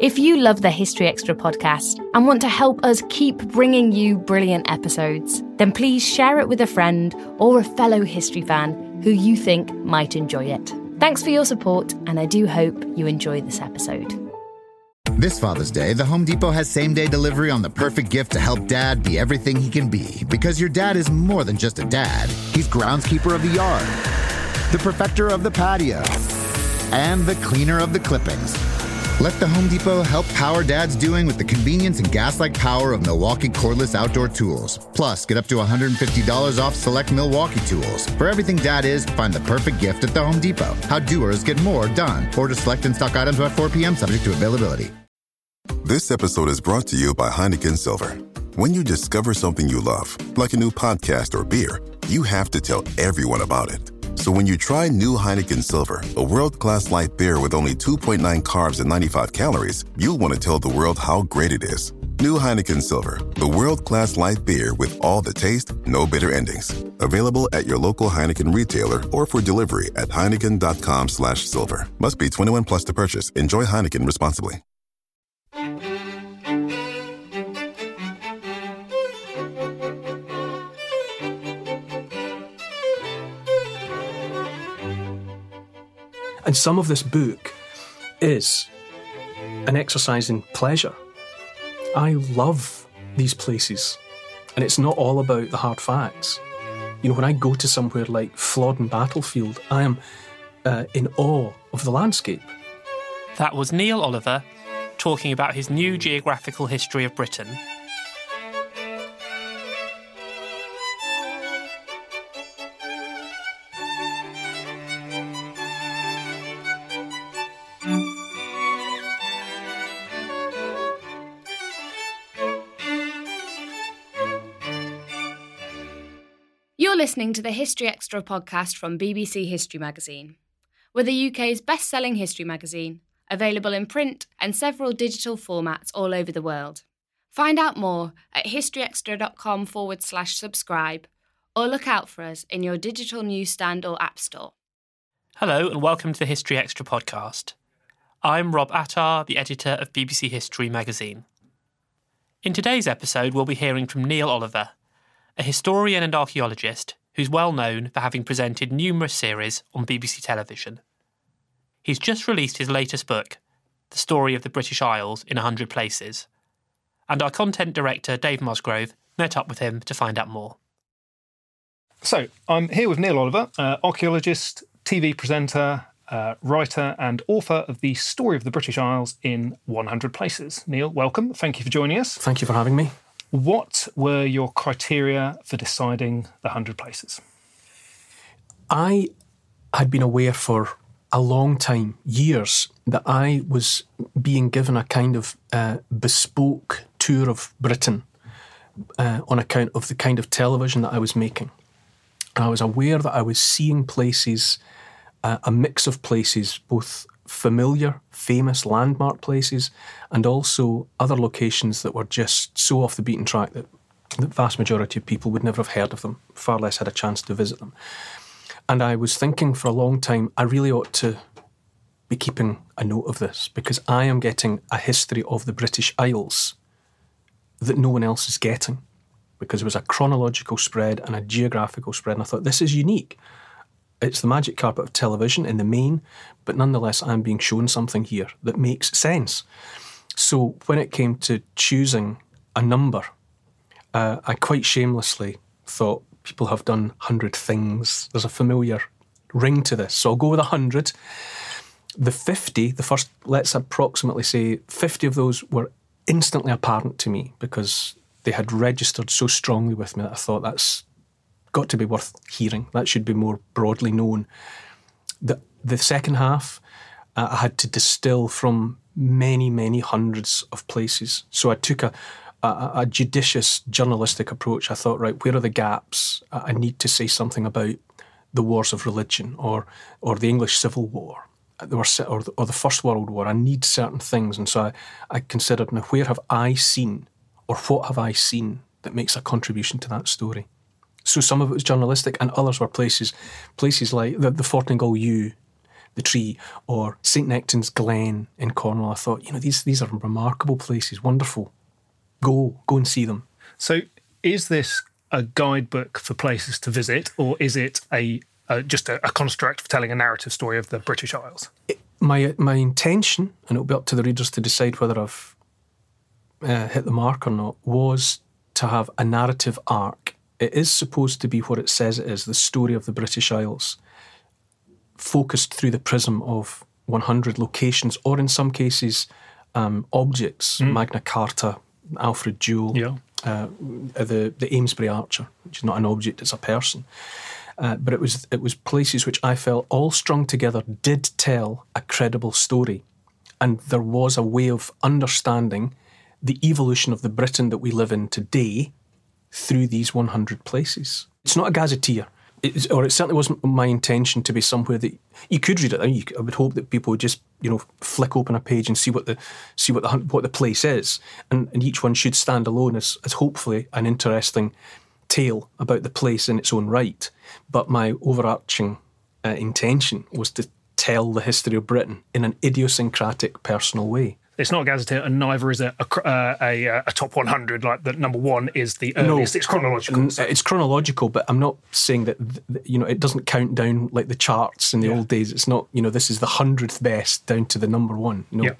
If you love the History Extra podcast and want to help us keep bringing you brilliant episodes, then please share it with a friend or a fellow history fan who you think might enjoy it. Thanks for your support, and I do hope you enjoy this episode. This Father's Day, the Home Depot has same day delivery on the perfect gift to help dad be everything he can be. Because your dad is more than just a dad, he's groundskeeper of the yard, the perfecter of the patio, and the cleaner of the clippings. Let the Home Depot help power dad's doing with the convenience and gas like power of Milwaukee cordless outdoor tools. Plus, get up to $150 off select Milwaukee tools. For everything dad is, find the perfect gift at the Home Depot. How doers get more done. Order select and stock items by 4 p.m., subject to availability. This episode is brought to you by Heineken Silver. When you discover something you love, like a new podcast or beer, you have to tell everyone about it. So when you try new Heineken Silver, a world class light beer with only 2.9 carbs and 95 calories, you'll want to tell the world how great it is. New Heineken Silver, the world class light beer with all the taste, no bitter endings. Available at your local Heineken retailer or for delivery at heineken.com slash silver. Must be 21 plus to purchase. Enjoy Heineken responsibly. And some of this book is an exercise in pleasure. I love these places, and it's not all about the hard facts. You know, when I go to somewhere like Flodden Battlefield, I am uh, in awe of the landscape. That was Neil Oliver talking about his new geographical history of Britain. Listening to the History Extra podcast from BBC History Magazine. We're the UK's best selling history magazine, available in print and several digital formats all over the world. Find out more at historyextra.com forward slash subscribe or look out for us in your digital newsstand or app store. Hello, and welcome to the History Extra podcast. I'm Rob Attar, the editor of BBC History magazine. In today's episode, we'll be hearing from Neil Oliver, a historian and archaeologist who's well known for having presented numerous series on BBC television. He's just released his latest book, The Story of the British Isles in a Hundred Places, and our content director, Dave Musgrove, met up with him to find out more. So, I'm here with Neil Oliver, uh, archaeologist, TV presenter, uh, writer, and author of The Story of the British Isles in 100 Places. Neil, welcome. Thank you for joining us. Thank you for having me. What were your criteria for deciding the 100 places? I had been aware for a long time, years, that I was being given a kind of uh, bespoke tour of Britain uh, on account of the kind of television that I was making. And I was aware that I was seeing places, uh, a mix of places, both familiar, famous landmark places, and also other locations that were just so off the beaten track that the vast majority of people would never have heard of them, far less had a chance to visit them. And I was thinking for a long time, I really ought to be keeping a note of this because I am getting a history of the British Isles that no one else is getting because it was a chronological spread and a geographical spread. And I thought, this is unique. It's the magic carpet of television in the main, but nonetheless, I'm being shown something here that makes sense. So when it came to choosing a number, uh, I quite shamelessly thought people have done 100 things. There's a familiar ring to this. So I'll go with 100. The 50, the first, let's approximately say 50 of those were instantly apparent to me because they had registered so strongly with me that I thought that's got to be worth hearing. That should be more broadly known. The, the second half, uh, I had to distill from many, many hundreds of places. So I took a, a, a, judicious journalistic approach. I thought, right, where are the gaps? I need to say something about the wars of religion or or the English Civil War. There were, or, the, or the First World War. I need certain things, and so I, I considered now where have I seen, or what have I seen that makes a contribution to that story. So some of it was journalistic, and others were places, places like the, the Fortingall Yew, the tree, or St Nectan's Glen in Cornwall. I thought, you know, these these are remarkable places, wonderful. Go, go and see them. So, is this a guidebook for places to visit, or is it a uh, just a, a, construct for telling a narrative story of the British Isles? It, my my intention, and it'll be up to the readers to decide whether I've uh, hit the mark or not, was to have a narrative arc. It is supposed to be what it says it is: the story of the British Isles focused through the prism of 100 locations, or in some cases, um, objects, mm. Magna Carta, Alfred Jewel, yeah. uh, the the Amesbury Archer, which is not an object; it's a person. Uh, but it was it was places which I felt all strung together did tell a credible story, and there was a way of understanding the evolution of the Britain that we live in today through these 100 places. It's not a gazetteer it, or it certainly wasn't my intention to be somewhere that you could read it. I would hope that people would just you know flick open a page and see what the see what the what the place is, and, and each one should stand alone as, as hopefully an interesting tale about the place in its own right. But my overarching uh, intention was to tell the history of Britain in an idiosyncratic, personal way. It's not a gazetteer, and neither is it a, uh, a, a, top 100. Like the number one is the earliest. No, it's chronological. So. It's chronological, but I'm not saying that you know it doesn't count down like the charts in the yeah. old days. It's not you know this is the hundredth best down to the number one. No. Yeah.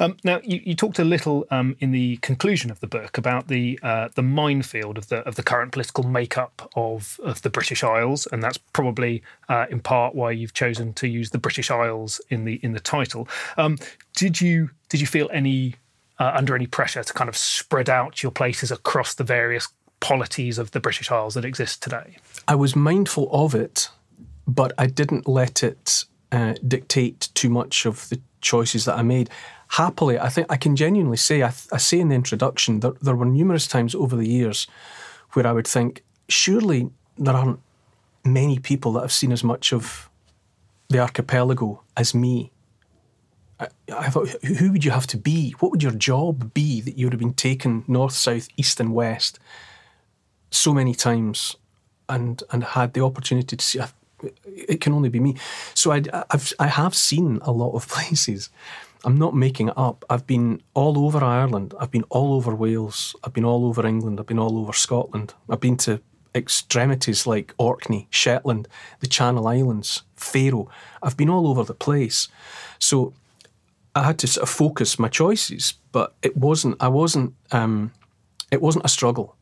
Um, now, you, you, talked a little um, in the conclusion of the book about the uh, the minefield of the of the current political makeup of of the British Isles, and that's probably uh, in part why you've chosen to use the British Isles in the in the title. Um, did you did you feel any uh, under any pressure to kind of spread out your places across the various polities of the British Isles that exist today? I was mindful of it, but I didn't let it uh, dictate too much of the choices that I made. Happily, I think I can genuinely say, I, I say in the introduction, that there were numerous times over the years where I would think, surely there aren't many people that have seen as much of the archipelago as me. I, I, thought, who would you have to be? What would your job be that you would have been taken north, south, east, and west so many times and and had the opportunity to see? It can only be me. So I, I've, I have seen a lot of places. I'm not making it up. I've been all over Ireland. I've been all over Wales. I've been all over England. I've been all over Scotland. I've been to extremities like Orkney, Shetland, the Channel Islands, Faroe. I've been all over the place. So I had to sort of focus my choices, but it wasn't. I wasn't. Um, it wasn't a struggle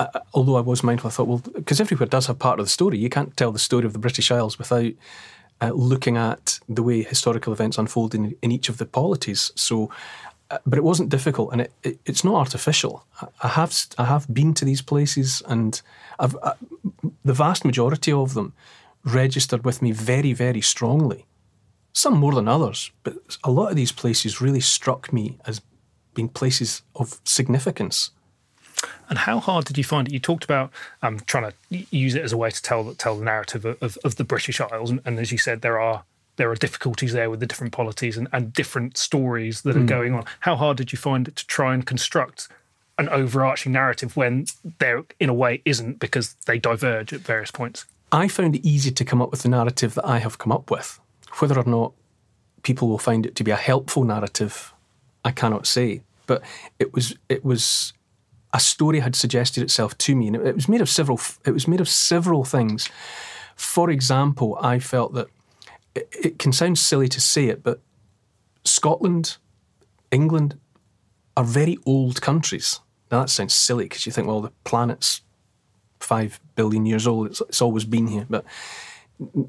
uh, although I was mindful, I thought, well, because everywhere does have part of the story. You can't tell the story of the British Isles without uh, looking at the way historical events unfold in, in each of the polities. So, uh, but it wasn't difficult, and it, it, it's not artificial. I, I, have I have been to these places, and I've, uh, the vast majority of them registered with me very, very strongly. Some more than others, but a lot of these places really struck me as being places of significance and how hard did you find it? You talked about um, trying to use it as a way to tell tell the narrative of, of the British Isles, and, and, as you said, there are there are difficulties there with the different polities and, and different stories that are mm. going on. How hard did you find it to try and construct an overarching narrative when there, in a way, isn't because they diverge at various points? I found it easy to come up with the narrative that I have come up with. Whether or not people will find it to be a helpful narrative, I cannot say. But it was it was a story had suggested itself to me, and it, it was made of several. It was made of several things. For example, I felt that it, it can sound silly to say it, but Scotland, England, are very old countries. Now that sounds silly because you think, well, the planet's five billion years old. It's, it's always been here, but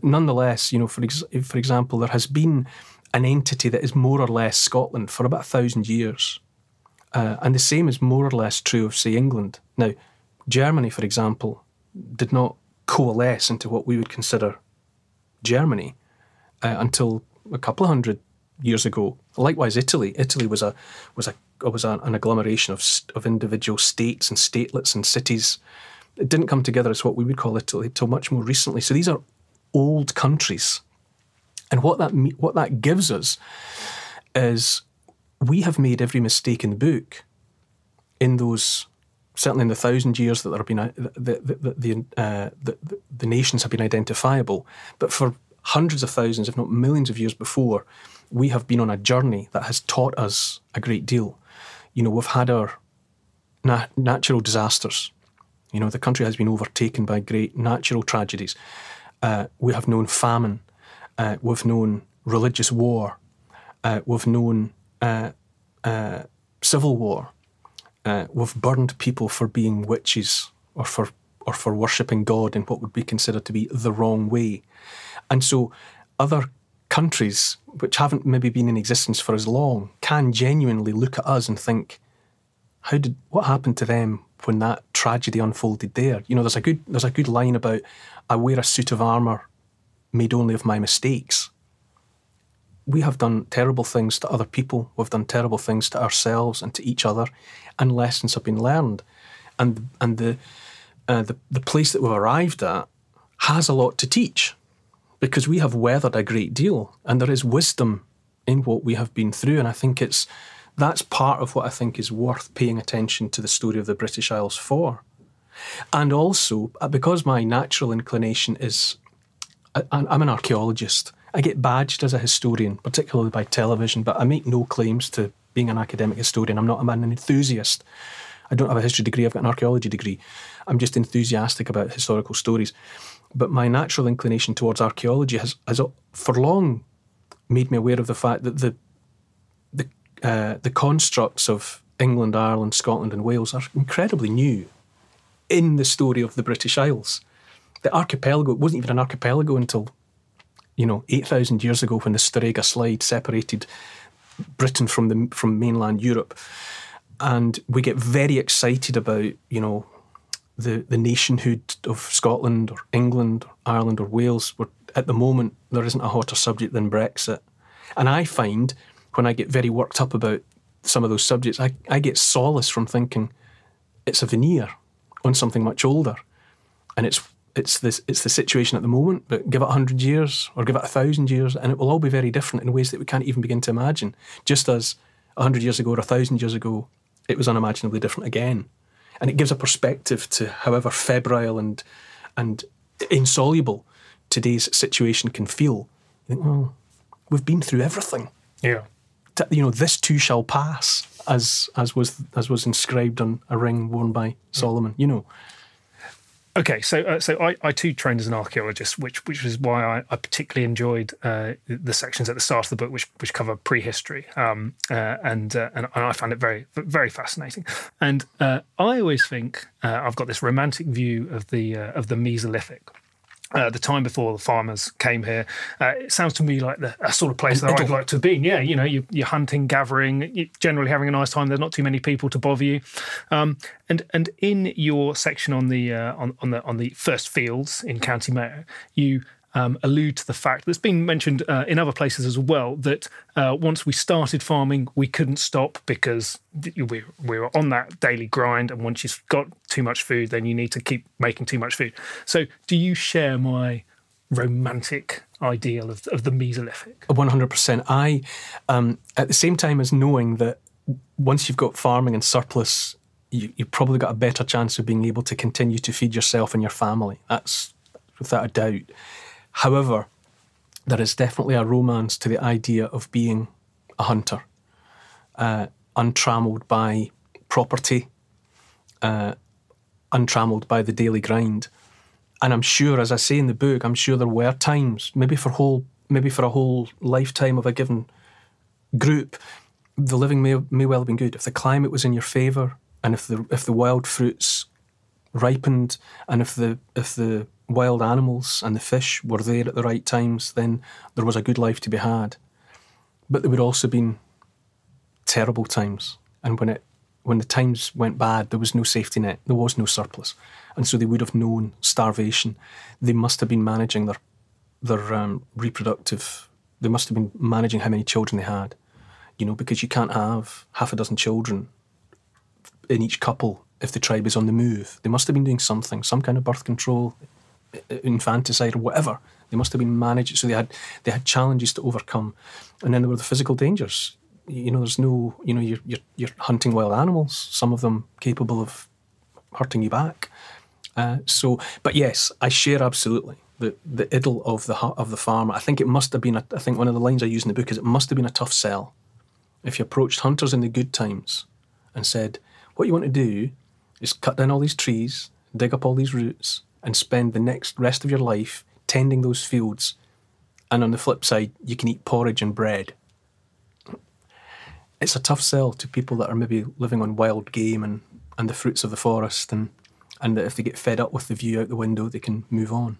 nonetheless, you know, for ex- for example, there has been an entity that is more or less Scotland for about a thousand years. Uh, and the same is more or less true of, say, England. Now, Germany, for example, did not coalesce into what we would consider Germany uh, until a couple of hundred years ago. Likewise, Italy. Italy was a was a was a, an agglomeration of of individual states and statelets and cities. It didn't come together as what we would call Italy until much more recently. So these are old countries, and what that what that gives us is we have made every mistake in the book in those certainly in the thousand years that there have been uh, the the the, uh, the, the nations have been identifiable, but for hundreds of thousands, if not millions of years before, we have been on a journey that has taught us a great deal. You know, we've had our na- natural disasters. You know, the country has been overtaken by great natural tragedies. Uh, we have known famine. Uh, we've known religious war. Uh, we've known civil war. Uh, we've burned people for being witches or for or for worshipping God in what would be considered to be the wrong way. And so, other countries which haven't maybe been in existence for as long can genuinely look at us and think, how did what happened to them when that tragedy unfolded there? You know, there's a good there's a good line about I wear a suit of armour made only of my mistakes. We have done terrible things to other people, we've done terrible things to ourselves and to each other, and lessons have been learned. And and the uh, the, the place that we've arrived at has a lot to teach because we have weathered a great deal and there is wisdom in what we have been through. And I think it's that's part of what I think is worth paying attention to the story of the British Isles for. And also, uh, because my natural inclination is I'm an archaeologist. I get badged as a historian, particularly by television, but I make no claims to being an academic historian. I'm not I'm an enthusiast. I don't have a history degree, I've got an archaeology degree. I'm just enthusiastic about historical stories. But my natural inclination towards archaeology has, has for long made me aware of the fact that the the uh, the constructs of England, Ireland, Scotland, and Wales are incredibly new in the story of the British Isles. The archipelago wasn't even an archipelago until you know eight thousand years ago when the Storegga slide separated Britain from the from mainland Europe. And we get very excited about you know the the nationhood of Scotland or England or Ireland or Wales. Where at the moment there isn't a hotter subject than Brexit, and I find when I get very worked up about some of those subjects, I, I get solace from thinking it's a veneer on something much older, and it's it's this it's the situation at the moment. But give it hundred years or give it a thousand years, and it will all be very different in ways that we can't even begin to imagine. Just as hundred years ago or a thousand years ago, it was unimaginably different again. And it gives a perspective to however febrile and and insoluble today's situation can feel. You think, well, we've been through everything. Yeah. You know, this too shall pass, as as was as was inscribed on a ring worn by Solomon. You know. Okay, so uh, so I, I too trained as an archaeologist, which which is why I, I particularly enjoyed uh, the sections at the start of the book, which which cover prehistory, um, uh, and, uh, and I found it very very fascinating. And uh, I always think uh, I've got this romantic view of the of the Mesolithic, uh, the time before the farmers came here. Uh, it sounds to me like the a sort of place that I'd like to be. Yeah, you know, you, are hunting, gathering, generally having a nice time. There's not too many people to bother you. Um, and and in your section on the uh, on, on the on the first fields in County Mayo, you um, allude to the fact that's been mentioned uh, in other places as well that uh, once we started farming, we couldn't stop because we, we were on that daily grind. And once you've got too much food, then you need to keep making too much food. So, do you share my romantic ideal of, of the Mesolithic? 100%. I, um, at the same time as knowing that once you've got farming and surplus, you, you've probably got a better chance of being able to continue to feed yourself and your family. That's without a doubt. However, there is definitely a romance to the idea of being a hunter, uh, untrammeled by property, uh, untrammeled by the daily grind. And I'm sure, as I say in the book, I'm sure there were times, maybe for whole, maybe for a whole lifetime of a given group, the living may, may well have been good. If the climate was in your favour, and if the if the wild fruits ripened, and if the if the wild animals and the fish were there at the right times, then there was a good life to be had. But there would also been terrible times, and when it when the times went bad, there was no safety net, there was no surplus, and so they would have known starvation. They must have been managing their their um, reproductive. They must have been managing how many children they had, you know, because you can't have half a dozen children in each couple if the tribe is on the move. They must have been doing something, some kind of birth control, infanticide or whatever. They must have been managed. So they had they had challenges to overcome, and then there were the physical dangers. You know, there's no you know you're you're, you're hunting wild animals. Some of them capable of hurting you back. Uh, so, but yes, I share absolutely the the idyll of the of the farmer. I think it must have been. A, I think one of the lines I use in the book is it must have been a tough sell. If you approached hunters in the good times and said, "What you want to do is cut down all these trees, dig up all these roots, and spend the next rest of your life tending those fields," and on the flip side, you can eat porridge and bread. It's a tough sell to people that are maybe living on wild game and, and the fruits of the forest, and and that if they get fed up with the view out the window, they can move on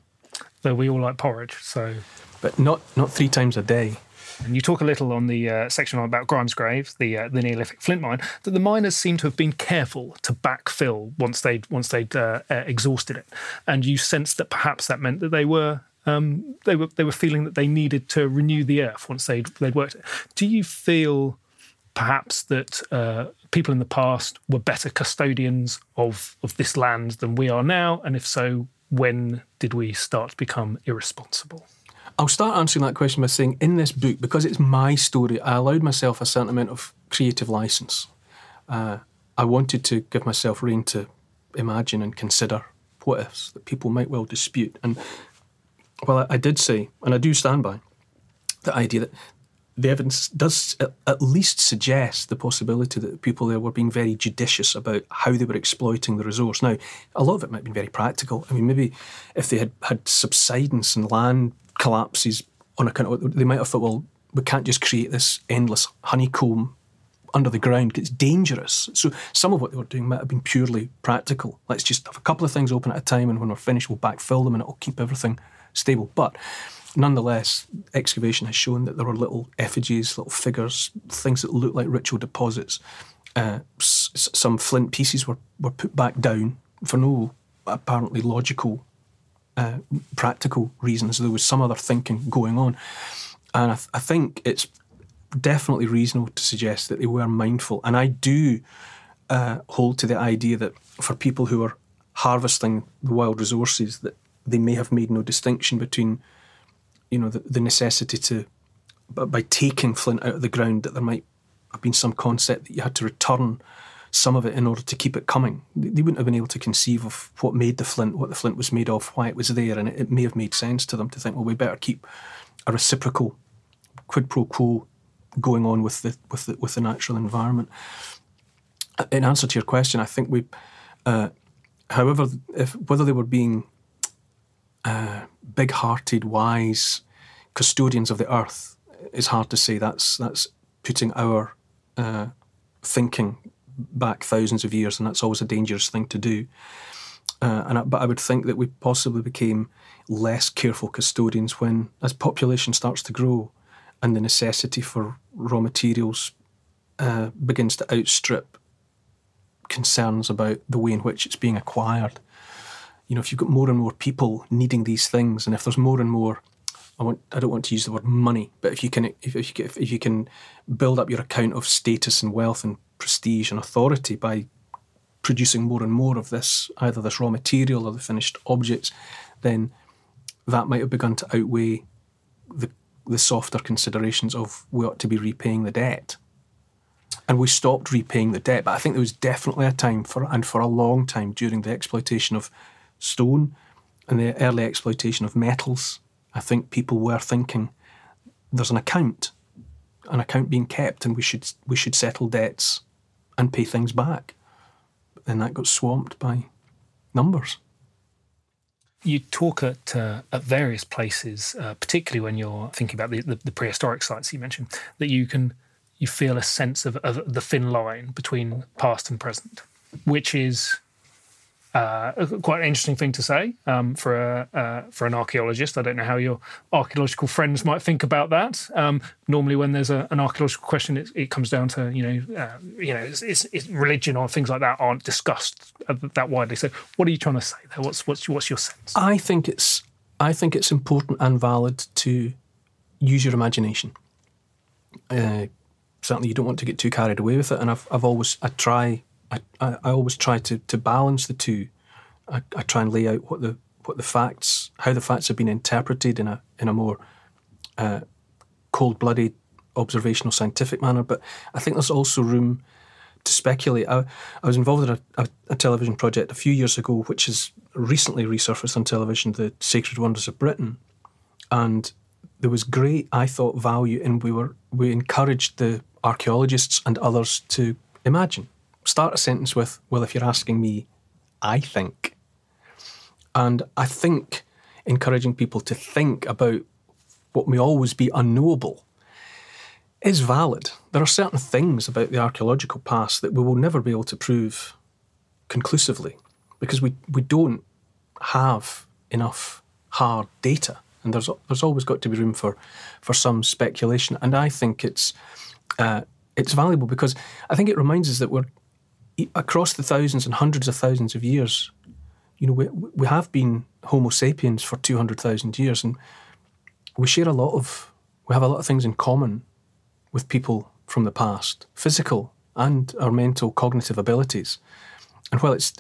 though we all like porridge. So, but not not three times a day. And you talk a little on the uh, section about Grimes Graves, the uh, the Neolithic flint mine, that the miners seem to have been careful to backfill once they once they'd uh, uh, exhausted it, and you sense that perhaps that meant that they were um, they were they were feeling that they needed to renew the earth once they'd they'd worked it. Do you feel perhaps that uh, people in the past were better custodians of of this land than we are now, and if so, when did we start to become irresponsible? I'll start answering that question by saying in this book, because it's my story, I allowed myself a certain amount of creative license. Uh, I wanted to give myself rein to imagine and consider what ifs that people might well dispute. And well, I, I did say, and I do stand by, the idea that the evidence does at least suggest the possibility that people there were being very judicious about how they were exploiting the resource. Now, a lot of it might been very practical. I mean, maybe if they had had subsidence and land collapses on account of, they might have thought, well, we can't just create this endless honeycomb under the ground it's dangerous. So some of what they were doing might have been purely practical. Let's just have a couple of things open at a time, and when we're finished, we'll backfill them, and it'll keep everything stable. But nonetheless, excavation has shown that there were little effigies, little figures, things that looked like ritual deposits. Uh, s- some flint pieces were, were put back down for no apparently logical, uh, practical reasons. There was some other thinking going on. And I, th- I think it's definitely reasonable to suggest that they were mindful. And I do uh, hold to the idea that for people who are harvesting the wild resources, that they may have made no distinction between you know, the, the necessity to, by taking flint out of the ground, that there might have been some concept that you had to return some of it in order to keep it coming. They wouldn't have been able to conceive of what made the flint, what the flint was made of, why it was there, and it, it may have made sense to them to think, well, we better keep a reciprocal quid pro quo going on with the with the with the natural environment. In answer to your question, I think we, uh, however, if whether they were being uh, big-hearted, wise custodians of the earth is hard to say. That's that's putting our uh, thinking back thousands of years, and that's always a dangerous thing to do. Uh, and I, but I would think that we possibly became less careful custodians when, as population starts to grow, and the necessity for raw materials uh, begins to outstrip concerns about the way in which it's being acquired you know, if you've got more and more people needing these things, and if there's more and more, I want, I don't want to use the word money, but if you can, if, if you if you can build up your account of status and wealth and prestige and authority by producing more and more of this, either this raw material or the finished objects, then that might have begun to outweigh the the softer considerations of we ought to be repaying the debt. And we stopped repaying the debt. But I think there was definitely a time for and for a long time during the exploitation of stone and the early exploitation of metals, I think people were thinking there's an account, an account being kept, and we should we should settle debts and pay things back. But then that got swamped by numbers. You talk at uh, at various places, uh, particularly when you're thinking about the, the, the, prehistoric sites you mentioned, that you can you feel a sense of, of the thin line between past and present, which is uh, quite an interesting thing to say um, for a uh, for an archaeologist. I don't know how your archaeological friends might think about that. Um, normally, when there's a, an archaeological question, it, it, comes down to you know uh, you know it's, it's, it's religion or things like that aren't discussed that widely. So, what are you trying to say there? What's what's what's your sense? I think it's I think it's important and valid to use your imagination. Uh, certainly, you don't want to get too carried away with it, and I've I've always I try I, I, always try to, to balance the two. I, I try and lay out what the what the facts, how the facts have been interpreted in a in a more uh, cold blooded, observational, scientific manner. But I think there's also room to speculate. I, I was involved in a, a, a, television project a few years ago, which has recently resurfaced on television, The Sacred Wonders of Britain, and there was great, I thought, value, and we were we encouraged the archaeologists and others to imagine. Start a sentence with, "Well, if you're asking me, I think," and I think encouraging people to think about what may always be unknowable is valid. There are certain things about the archaeological past that we will never be able to prove conclusively because we, we don't have enough hard data. And there's there's always got to be room for, for some speculation. And I think it's uh, it's valuable because I think it reminds us that we're across the thousands and hundreds of thousands of years. You know, we we have been Homo sapiens for two hundred thousand years, and we share a lot of we have a lot of things in common with people from the past, physical and our mental cognitive abilities. And while it's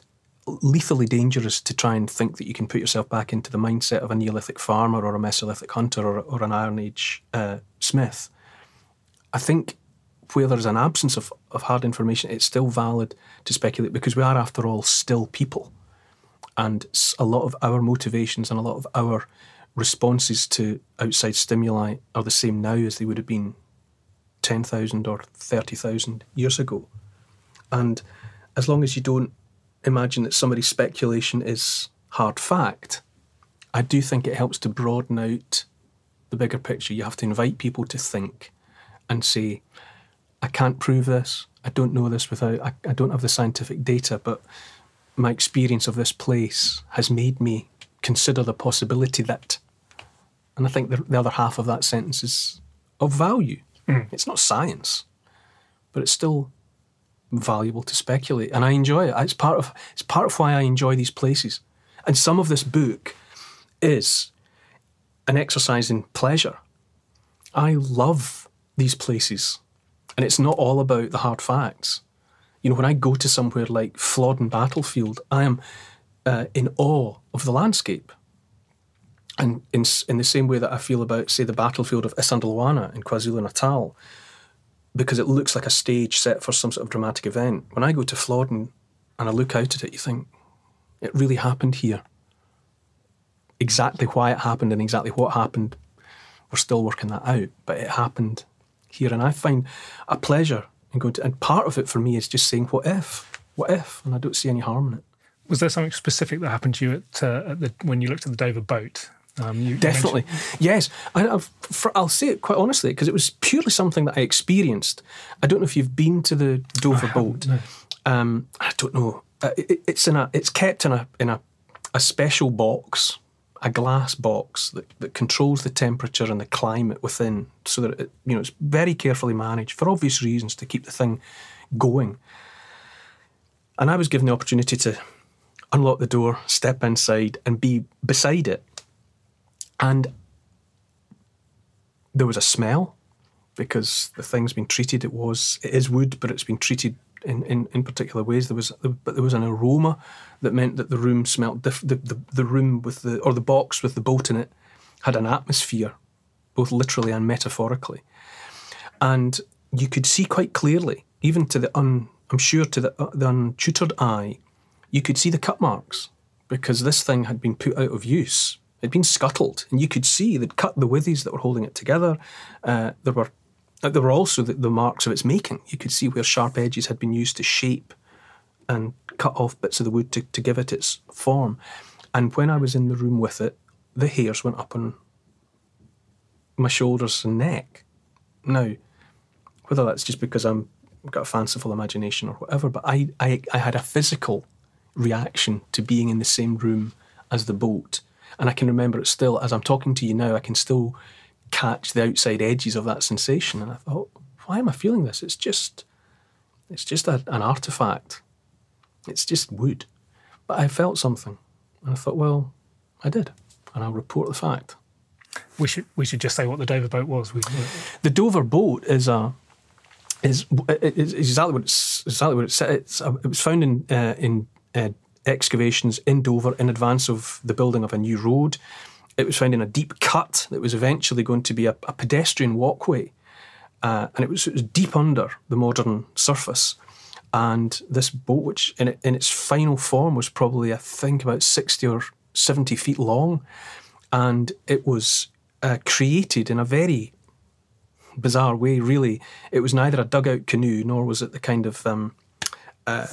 lethally dangerous to try and think that you can put yourself back into the mindset of a Neolithic farmer or a Mesolithic hunter or, or an Iron Age uh, smith, I think where there's an absence of, of hard information, it's still valid to speculate because we are, after all, still people. And a lot of our motivations and a lot of our responses to outside stimuli are the same now as they would have been 10,000 or 30,000 years ago. And as long as you don't imagine that somebody's speculation is hard fact, I do think it helps to broaden out the bigger picture. You have to invite people to think and say, I can't prove this. I don't know this without, I, I don't have the scientific data, but my experience of this place has made me consider the possibility that. And I think the, the other half of that sentence is of value. Mm. It's not science, but it's still valuable to speculate, and I enjoy it. It's part of it's part of why I enjoy these places. And some of this book is an exercise in pleasure. I love these places, and it's not all about the hard facts. You know, when I go to somewhere like Flodden Battlefield, I am uh, in awe of the landscape. And in, in the same way that I feel about, say, the battlefield of Isandlwana in KwaZulu Natal, because it looks like a stage set for some sort of dramatic event. When I go to Flodden and I look out at it, you think, it really happened here. Exactly why it happened and exactly what happened, we're still working that out, but it happened here. And I find a pleasure in going to, and part of it for me is just saying, what if? What if? And I don't see any harm in it. Was there something specific that happened to you at, uh, at the, when you looked at the Dover boat um, you, Definitely, you yes. I, will say it quite honestly because it was purely something that I experienced. I don't know if you've been to the Dover boat. No. Um, I don't know. Uh, it, it's in a. It's kept in a in a, a special box, a glass box that, that controls the temperature and the climate within, so that it, you know it's very carefully managed for obvious reasons to keep the thing going. And I was given the opportunity to unlock the door, step inside, and be beside it and there was a smell because the thing's been treated. It was it is wood, but it's been treated in, in, in particular ways. There was but there was an aroma that meant that the room smelt diff, the, the the room with the or the box with the boat in it had an atmosphere, both literally and metaphorically, and you could see quite clearly, even to the un I'm sure to the, uh, the untutored eye, you could see the cut marks because this thing had been put out of use It'd been scuttled, and you could see they'd cut the withies that were holding it together. Uh, there were there were also the, the, marks of its making. You could see where sharp edges had been used to shape and cut off bits of the wood to, to give it its form. And when I was in the room with it, the hairs went up on my shoulders and neck. Now, whether that's just because I'm I've got a fanciful imagination or whatever, but I, I, I had a physical reaction to being in the same room as the boat and I can remember it still, as I'm talking to you now, I can still catch the outside edges of that sensation. And I thought, why am I feeling this? It's just, it's just a, an artifact. It's just wood. But I felt something. And I thought, well, I did. And I'll report the fact. We should we should just say what the Dover boat was. We, the Dover boat is a is, is exactly what it's exactly what it's. it's a, it was found in uh, in uh, excavations in Dover in advance of the building of a new road. It was finding a deep cut that was eventually going to be a, a pedestrian walkway, uh, and it was, it was deep under the modern surface. And this boat, which in, in its final form was probably, I think, about 60 or 70 feet long, and it was uh, created in a very bizarre way, really. It was neither a dugout canoe nor was it the kind of. Um, uh,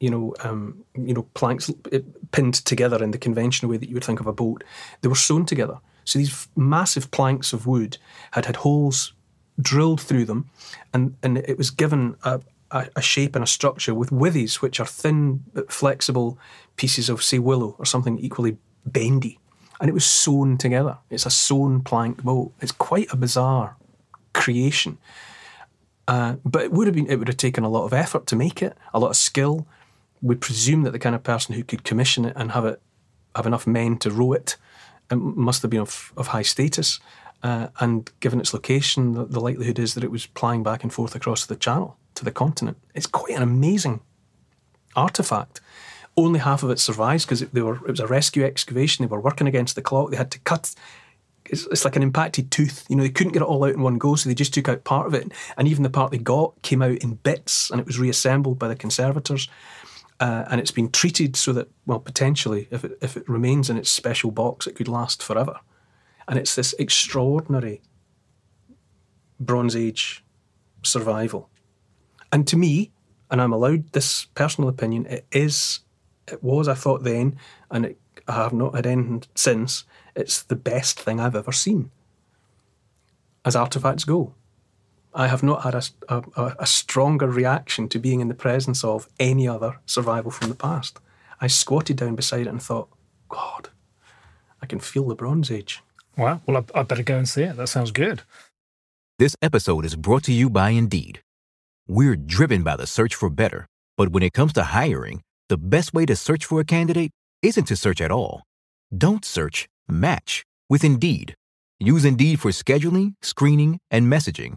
you know, um, you know, planks pinned together in the conventional way that you would think of a boat. They were sewn together. So these massive planks of wood had had holes drilled through them, and, and it was given a, a, shape and a structure with withies, which are thin but flexible pieces of, say, willow or something equally bendy. And it was sewn together. It's a sewn plank boat. It's quite a bizarre creation. Uh, but it would have been it would have taken a lot of effort to make it, a lot of skill. We presume that the kind of person who could commission it and have it have enough men to row it, it must have been of, of high status. Uh, and given its location, the, the, likelihood is that it was plying back and forth across the channel to the continent. It's quite an amazing artifact. Only half of it survives because it, it was a rescue excavation. They were working against the clock. They had to cut it's, it's, like an impacted tooth. You know, they couldn't get it all out in one go, so they just took out part of it. And even the part they got came out in bits and it was reassembled by the conservators. Uh, and it's been treated so that, well, potentially, if it, if it remains in its special box, it could last forever. And it's this extraordinary Bronze Age survival. And to me, and I'm allowed this personal opinion, it is, it was, I thought then, and it, I have not had anything since, it's the best thing I've ever seen. As artifacts go, I have not had a, a, a, stronger reaction to being in the presence of any other survival from the past. I squatted down beside it and thought, God, I can feel the Bronze Age. Wow. Well, I, I better go and see it. That sounds good. This episode is brought to you by Indeed. We're driven by the search for better, but when it comes to hiring, the best way to search for a candidate isn't to search at all. Don't search Match with Indeed. Use Indeed for scheduling, screening, and messaging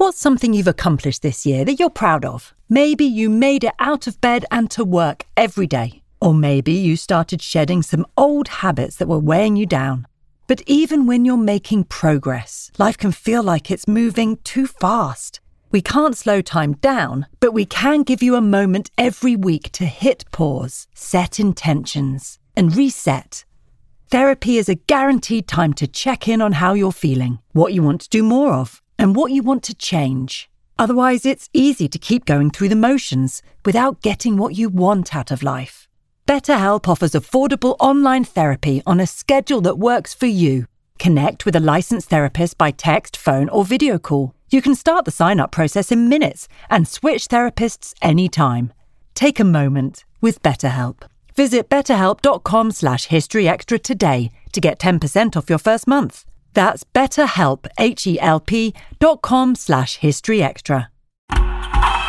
What's something you've accomplished this year that you're proud of? Maybe you made it out of bed and to work every day. Or maybe you started shedding some old habits that were weighing you down. But even when you're making progress, life can feel like it's moving too fast. We can't slow time down, but we can give you a moment every week to hit pause, set intentions, and reset Therapy is a guaranteed time to check in on how you're feeling, what you want to do more of, and what you want to change. Otherwise, it's easy to keep going through the motions without getting what you want out of life. BetterHelp offers affordable online therapy on a schedule that works for you. Connect with a licensed therapist by text, phone, or video call. You can start the sign up process in minutes and switch therapists anytime. Take a moment with BetterHelp. Visit betterhelp.com slash historyextra today to get 10% off your first month. That's betterhelp, H-E-L-P dot com slash historyextra.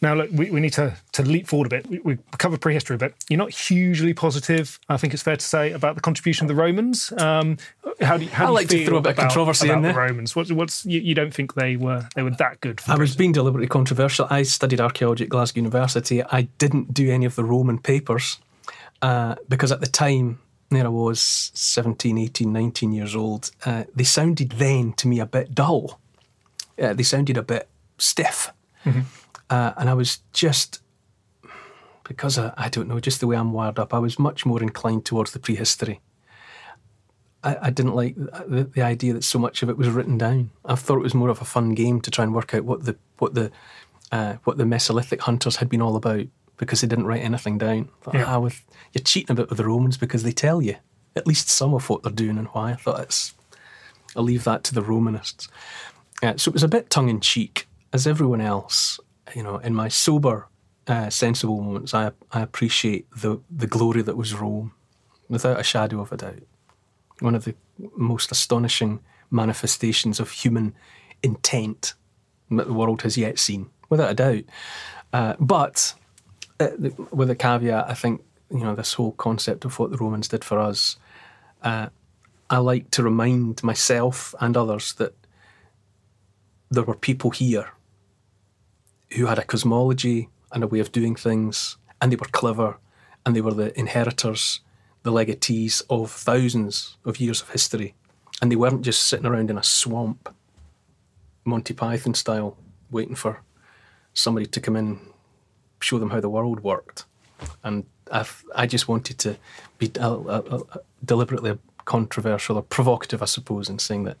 Now, look, we, we need to, to leap forward a bit. We, we covered prehistory a bit. You're not hugely positive, I think it's fair to say, about the contribution of the Romans. Um, how do you, how I do you like feel to throw a bit about, of controversy in the there. Romans? What's, what's you, you don't think they were they were that good? For I was being deliberately controversial. I studied archaeology at Glasgow University. I didn't do any of the Roman papers uh, because at the time, there I was 17, 18, 19 years old. Uh, they sounded then to me a bit dull. Uh, they sounded a bit stiff. Uh, and I was just, because I, I don't know, just the way I'm wired up, I was much more inclined towards the prehistory. I, I didn't like the, the idea that so much of it was written down. I thought it was more of a fun game to try and work out what the what the uh, what the Mesolithic hunters had been all about. because they didn't write anything down. I thought, Yeah. ah, with, you're cheating a bit with the Romans because they tell you at least some of what they're doing and why. I thought it's, I'll leave that to the Romanists. Uh, so it was a bit tongue in cheek, as everyone else. You know, in my sober, uh, sensible moments, I I appreciate the the glory that was Rome, without a shadow of a doubt. One of the most astonishing manifestations of human intent that the world has yet seen, without a doubt. Uh, but uh, with a caveat, I think you know this whole concept of what the Romans did for us. Uh, I like to remind myself and others that there were people here who had a cosmology and a way of doing things, and they were clever, and they were the inheritors, the legatees of thousands of years of history, and they weren't just sitting around in a swamp, Monty Python style, waiting for somebody to come in, show them how the world worked, and I've, I just wanted to be uh, uh, uh, deliberately controversial or provocative, I suppose, in saying that,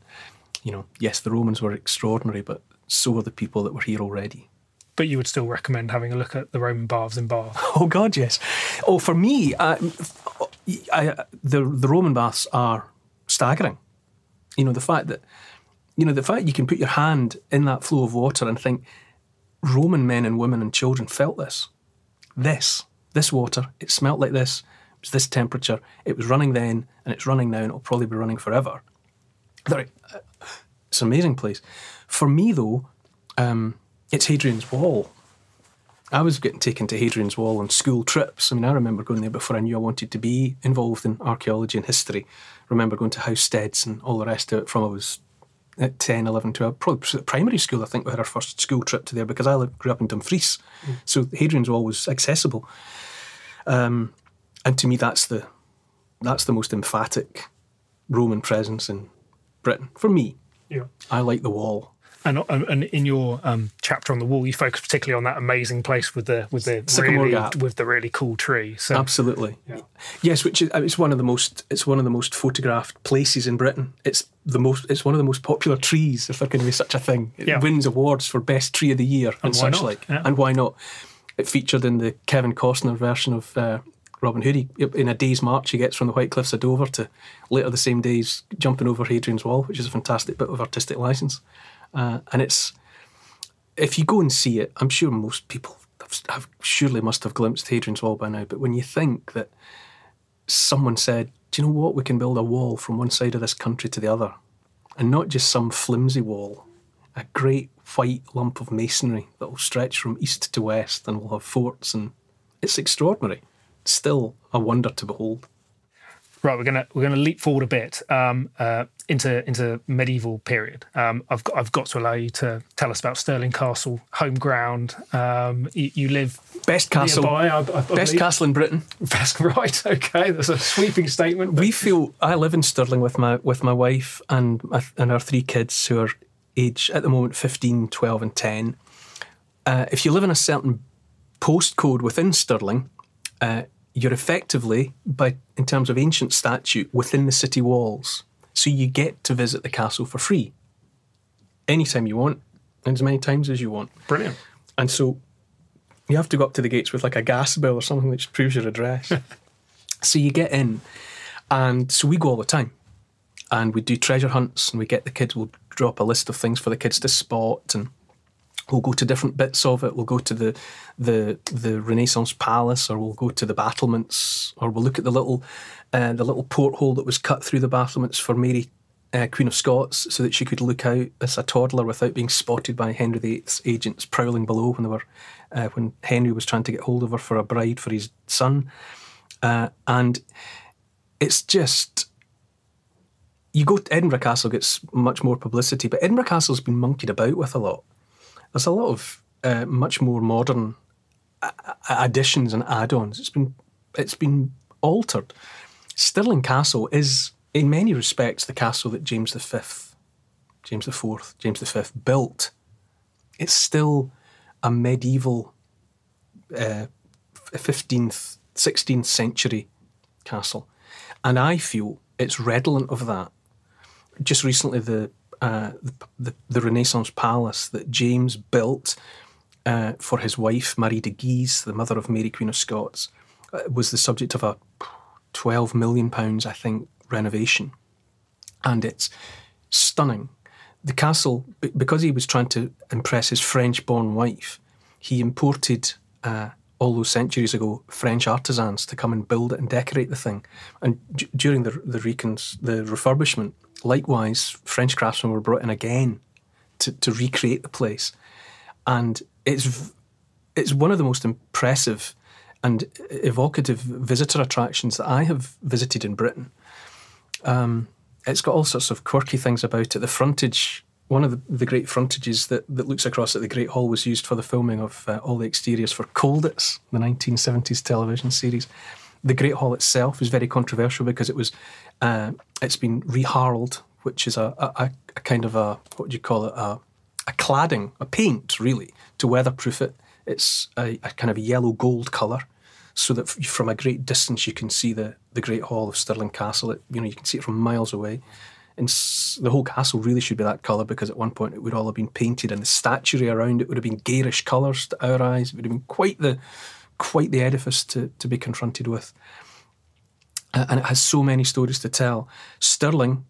you know, yes, the Romans were extraordinary, but so were the people that were here already. But you would still recommend having a look at the Roman baths in Bath. Oh God, yes. Oh, for me, uh, I, I, the the Roman baths are staggering. You know the fact that you know the fact you can put your hand in that flow of water and think Roman men and women and children felt this, this, this water. It smelt like this. It was this temperature. It was running then, and it's running now, and it'll probably be running forever. They're- uh, It's an amazing place. For me, though, um, it's Hadrian's Wall. I was getting taken to Hadrian's Wall on school trips. I mean, I remember going there before I knew I wanted to be involved in archaeology and history. I remember going to Housesteads and all the rest of it from I was at 10, 11, 12, probably primary school, I think we had our first school trip to there because I grew up in Dumfries. So Hadrian's Wall was accessible. Um, and to me, that's the, that's the most emphatic Roman presence in Britain. For me, Yeah. I like the wall. And, and in your um, chapter on the wall, you focus particularly on that amazing place with the with the Sycamore really, Gap. with the really cool tree. So Absolutely. Yeah. Yes, which is it's one of the most it's one of the most photographed places in Britain. It's the most it's one of the most popular trees, if there can be such a thing. It Yeah. wins awards for best tree of the year and, And such not? like. Yeah. And why not? It featured in the Kevin Costner version of uh, Robin Hood. He, in a day's march, he gets from the White Cliffs of Dover to later the same day he's jumping over Hadrian's Wall, which is a fantastic bit of artistic license. Uh, and it's if you go and see it, I'm sure most people have, have surely must have glimpsed Hadrian's Wall by now. But when you think that someone said, "Do you know what? We can build a wall from one side of this country to the other, and not just some flimsy wall, a great white lump of masonry that will stretch from east to west and will have forts, and it's extraordinary. Still a wonder to behold." Right, we're gonna we're gonna leap forward a bit um, uh, into into medieval period. Um, I've got I've got to allow you to tell us about Stirling Castle, home ground. Um, you, you live Best castle, nearby, I, I, I best castle in Britain. Best, right? Okay, that's a sweeping statement. but- We feel I live in Stirling with my with my wife and my, and our three kids who are age at the moment 15, 12 and 10. Uh, if you live in a certain postcode within Stirling, uh, you're effectively by in terms of ancient statute within the city walls. So you get to visit the castle for free. Anytime you want and as many times as you want. Brilliant. And so you have to go up to the gates with like a gas bill or something which proves your address. so you get in, and so we go all the time. And we do treasure hunts, and we get the kids, we'll drop a list of things for the kids to spot, and we'll go to different bits of it. We'll go to the the the Renaissance Palace, or we'll go to the battlements, or we'll look at the little uh, the little porthole that was cut through the battlements for Mary, uh, Queen of Scots, so that she could look out as a toddler without being spotted by Henry VIII's agents prowling below when they were uh, when Henry was trying to get hold of her for a bride for his son, uh, and it's just you go to Edinburgh Castle gets much more publicity, but Edinburgh Castle's been monkeyed about with a lot. There's a lot of uh, much more modern additions and add-ons. It's been it's been altered. Stirling Castle is, in many respects, the castle that James V, James IV, James V built. It's still a medieval uh, 15th, 16th century castle. And I feel it's redolent of that. Just recently, the, uh, the, the, Renaissance palace that James built uh, for his wife, Marie de Guise, the mother of Mary, Queen of Scots, uh, was the subject of a 12 million pounds, I think, renovation. And it's stunning. The castle, because he was trying to impress his French born wife, he imported uh, all those centuries ago French artisans to come and build it and decorate the thing. And d- during the the, recons, the refurbishment, likewise, French craftsmen were brought in again to, to recreate the place. And it's it's one of the most impressive and evocative visitor attractions that I have visited in Britain. Um, it's got all sorts of quirky things about it. The frontage one of the, the, great frontages that, that looks across at the Great Hall was used for the filming of uh, all the exteriors for Colditz, the 1970s television series. The Great Hall itself is very controversial because it was uh, it's been reharled, which is a, a, a, kind of a what do you call it a, a cladding, a paint really to weatherproof it. It's a, a kind of yellow gold colour, so that from a great distance you can see the the Great Hall of Stirling Castle. It, you know you can see it from miles away and the whole castle really should be that colour because at one point it would all have been painted and the statuary around it would have been garish colours to our eyes. It would have been quite the quite the edifice to, to be confronted with. And it has so many stories to tell. Stirling,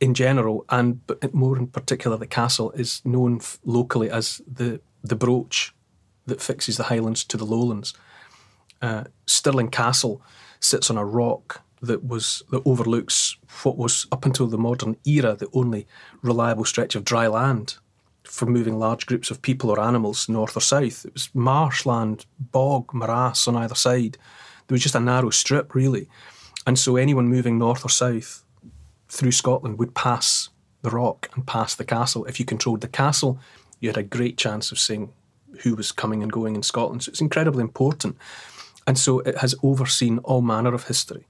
in general, and more in particular, the castle is known locally as the the brooch that fixes the Highlands to the Lowlands. Uh, Stirling Castle sits on a rock that was that overlooks what was up until the modern era the only reliable stretch of dry land for moving large groups of people or animals north or south. It was marshland, bog, morass on either side. There was just a narrow strip really, and so anyone moving north or south through Scotland would pass the rock and pass the castle. If you controlled the castle, you had a great chance of seeing who was coming and going in Scotland. So it's incredibly important. And so it has overseen all manner of history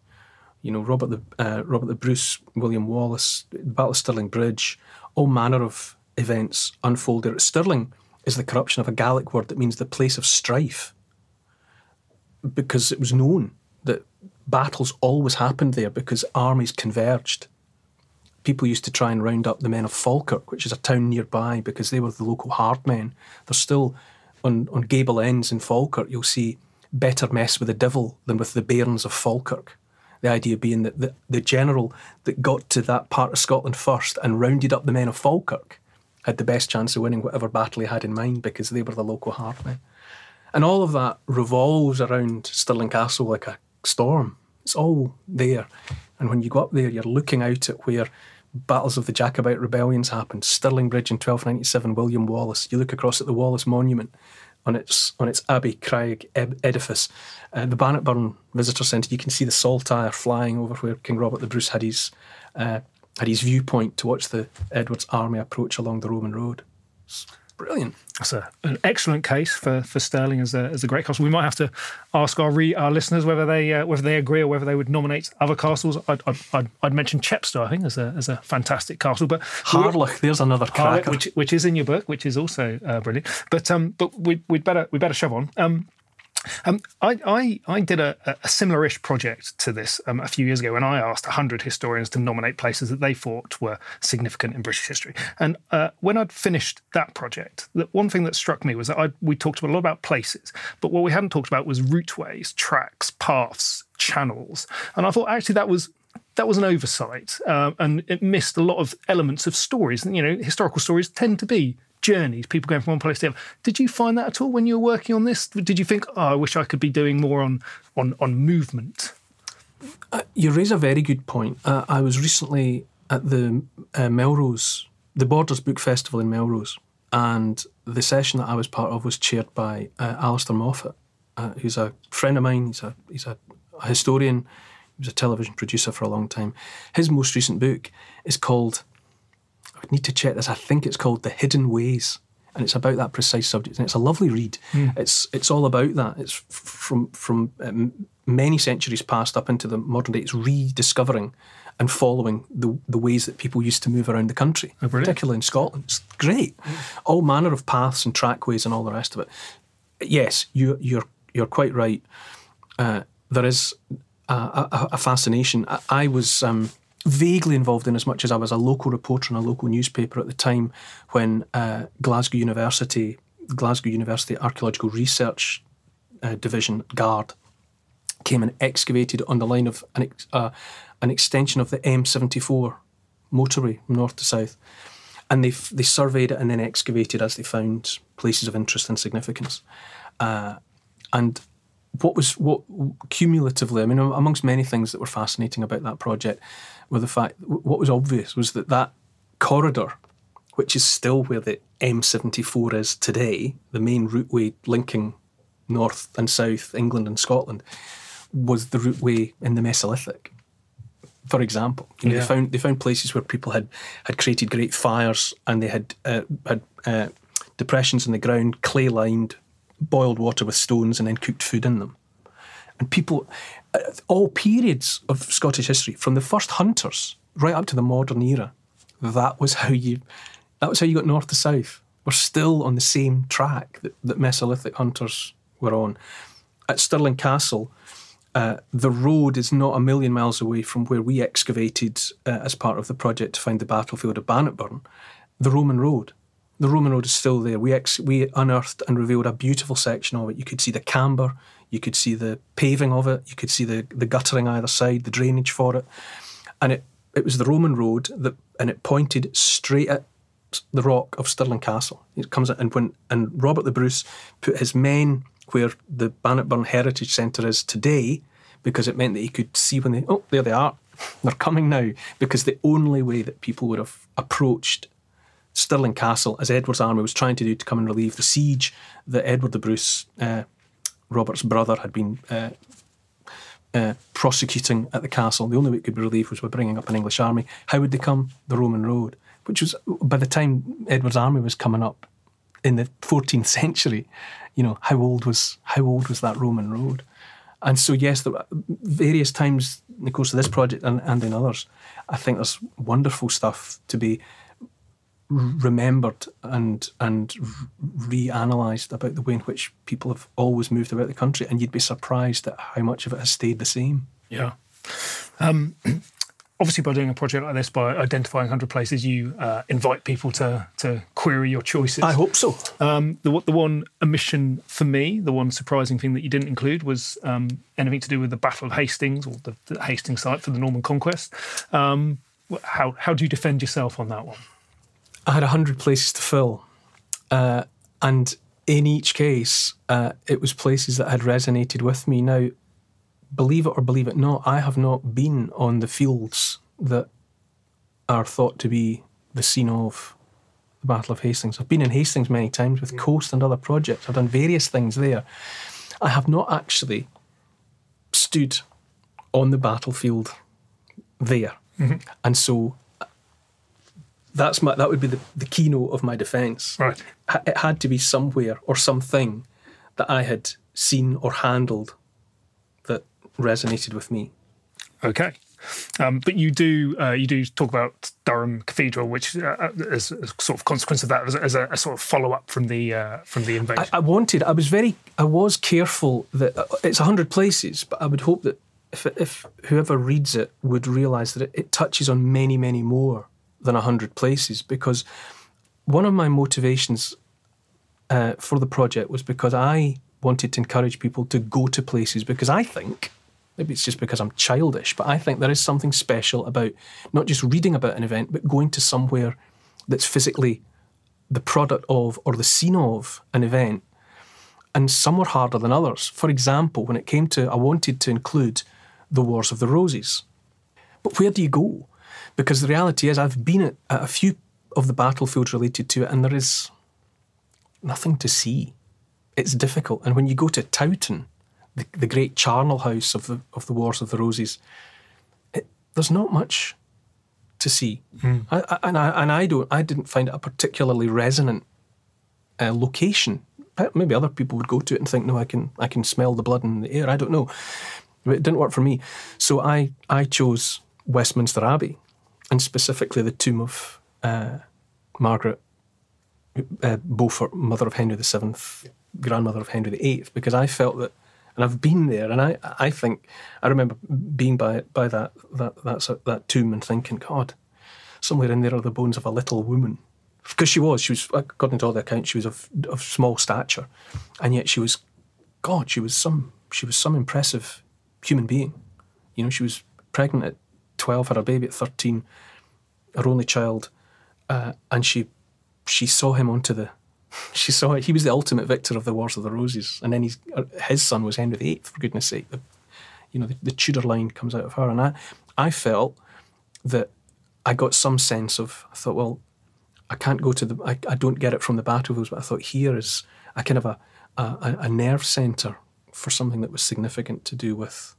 you know, Robert the uh, Robert the Bruce, William Wallace, Battle of Stirling Bridge, all manner of events unfolded. Stirling is the corruption of a Gaelic word that means the place of strife, because it was known that battles always happened there because armies converged. People used to try and round up the men of Falkirk, which is a town nearby, because they were the local hard men. There's still on on gable ends in Falkirk, you'll see better mess with the devil than with the bairns of Falkirk the idea being that the, the general that got to that part of Scotland first and rounded up the men of Falkirk had the best chance of winning whatever battle he had in mind because they were the local hardmen. Eh? And all of that revolves around Stirling Castle like a storm. It's all there. And when you go up there, you're looking out at where battles of the Jacobite rebellions happened. Stirling Bridge in 1297, William Wallace. You look across at the Wallace Monument on its on its Abbey Craig edifice. Uh, the Bannockburn Visitor Centre, you can see the Saltire flying over where King Robert the Bruce had his uh, had his viewpoint to watch the Edward's army approach along the Roman road. Brilliant. That's a, an excellent case for, for Stirling as a, as a great castle. We might have to ask our re, our listeners whether they uh, whether they agree or whether they would nominate other castles. I'd, I'd, I'd, mention Chepstow, I think, as a as a fantastic castle. But Harlech, there's another cracker. which which is in your book, which is also uh, brilliant. But um, but we, would better we better shove on. Um, um, I, I, I, did a, a similar-ish project to this um, a few years ago when I asked 100 historians to nominate places that they thought were significant in British history. And uh, when I'd finished that project, the one thing that struck me was that I'd, we talked a lot about places, but what we hadn't talked about was routeways, tracks, paths, channels. And I thought actually that was that was an oversight, uh, and it missed a lot of elements of stories. And you know, historical stories tend to be journeys, people going from one place to the other. Did you find that at all when you were working on this? Did you think, oh, I wish I could be doing more on on on movement? Uh, you raise a very good point. Uh, I was recently at the uh, Melrose, the Borders Book Festival in Melrose, and the session that I was part of was chaired by uh, Alistair Moffat, uh, who's a friend of mine. He's a he's a, a historian. He was a television producer for a long time. His most recent book is called I need to check this. I think it's called The Hidden Ways. And it's about that precise subject, and it's a lovely read. Mm. It's it's all about that. It's from from um, many centuries past up into the modern day. It's rediscovering and following the the ways that people used to move around the country, oh, particularly in Scotland. It's great, mm. all manner of paths and trackways and all the rest of it. Yes, you you're you're quite right. Uh, there is a, a, a fascination. I, I was. Um, vaguely involved in as much as I was a local reporter in a local newspaper at the time when uh, Glasgow University Glasgow University Archaeological Research uh, Division, GUARD came and excavated on the line of an, ex- uh, an extension of the M74 motorway north to south. And they, they surveyed it and then excavated as they found places of interest and significance. Uh, and what was what cumulatively, I mean, amongst many things that were fascinating about that project, were the fact what was obvious was that that corridor, which is still where the M74 is today, the main routeway linking north and south England and Scotland, was the routeway in the Mesolithic. For example, you know, they found they found places where people had, had created great fires and they had uh, had uh, depressions in the ground, clay lined, boiled water with stones, and then cooked food in them. And people, uh, all periods of Scottish history, from the first hunters right up to the modern era, that was how you that was how you got north to south. We're still on the same track that, that Mesolithic hunters were on. At Stirling Castle, uh, the road is not a million miles away from where we excavated uh, as part of the project to find the battlefield of Bannockburn, the Roman road. The Roman road is still there. We ex- we unearthed and revealed a beautiful section of it. You could see the camber, you could see the paving of it, you could see the, the guttering either side, the drainage for it, and it it was the Roman road that and it pointed straight at the rock of Stirling Castle. It comes and when and Robert the Bruce put his men where the Bannockburn Heritage Centre is today because it meant that he could see when they, oh, there they are, they're coming now. Because the only way that people would have approached Stirling Castle, as Edward's army was trying to do to come and relieve the siege that Edward the Bruce, uh, Robert's brother, had been uh, uh, prosecuting at the castle, the only way it could be relieved was by bringing up an English army. How would they come? The Roman road, which was, by the time Edward's army was coming up in the 14th century, you know, how old was how old was that Roman road? And so, yes, there were various times in the course of this project and, and in others, I think there's wonderful stuff to be remembered and and reanalyzed about the way in which people have always moved about the country, and you'd be surprised at how much of it has stayed the same. Yeah. Um, obviously by doing a project like this, by identifying 100 places, you uh, invite people to to query your choices. I hope so. Um, the, the one omission for me, the one surprising thing that you didn't include was um, anything to do with the Battle of Hastings or the, the Hastings site for the Norman Conquest. Um, how, how do you defend yourself on that one? I had 100 places to fill. Uh, and in each case, uh, it was places that had resonated with me. Now, believe it or believe it not, I have not been on the fields that are thought to be the scene of the Battle of Hastings. I've been in Hastings many times with Coast and other projects. I've done various things there. I have not actually stood on the battlefield there. Mm-hmm. And so that's my that would be the, the keynote of my defence. Right. It had to be somewhere or something that I had seen or handled that resonated with me. Okay. Um, but you do uh, you do talk about Durham Cathedral, which uh, uh as a sort of consequence of that, as, as a, a, sort of follow up from the uh, from the invasion. I, I, wanted. I was very. I was careful that uh, it's a hundred places, but I would hope that if if whoever reads it would realise that it, it touches on many many more than a hundred places, because one of my motivations uh, for the project was because I wanted to encourage people to go to places because I think maybe it's just because I'm childish, but I think there is something special about not just reading about an event, but going to somewhere that's physically the product of or the scene of an event. And some were harder than others. For example, when it came to, I wanted to include the Wars of the Roses. But where do you go? Because the reality is, I've been at, at a few of the battlefields related to it, and there is nothing to see. It's difficult. And when you go to Towton, the, the great charnel house of the of the Wars of the Roses. It, there's not much to see, mm. I, I, and I and I don't I didn't find it a particularly resonant uh, location. Maybe other people would go to it and think, no, I can I can smell the blood in the air. I don't know, but it didn't work for me. So I I chose Westminster Abbey, and specifically the tomb of uh, Margaret uh, Beaufort, mother of Henry VII, grandmother of Henry VIII, because I felt that and I've been there, and I, I think I remember being by by that that that that tomb and thinking, God, somewhere in there are the bones of a little woman because she was, she was according to all the accounts, she was of, of small stature, and yet she was, God, she was some, she was some impressive human being. You know, she was pregnant at twelve, had a baby at thirteen, her only child, uh, and she, she saw him onto the, she saw it. He was the ultimate victor of the Wars of the Roses, and then his his son was Henry VIII. For goodness' sake, the, you know, the, the Tudor line comes out of her, and I, I felt that I got some sense of. I thought, well, I can't go to the. I, I don't get it from the battlefields, but I thought here is a kind of a a, a nerve centre for something that was significant to do with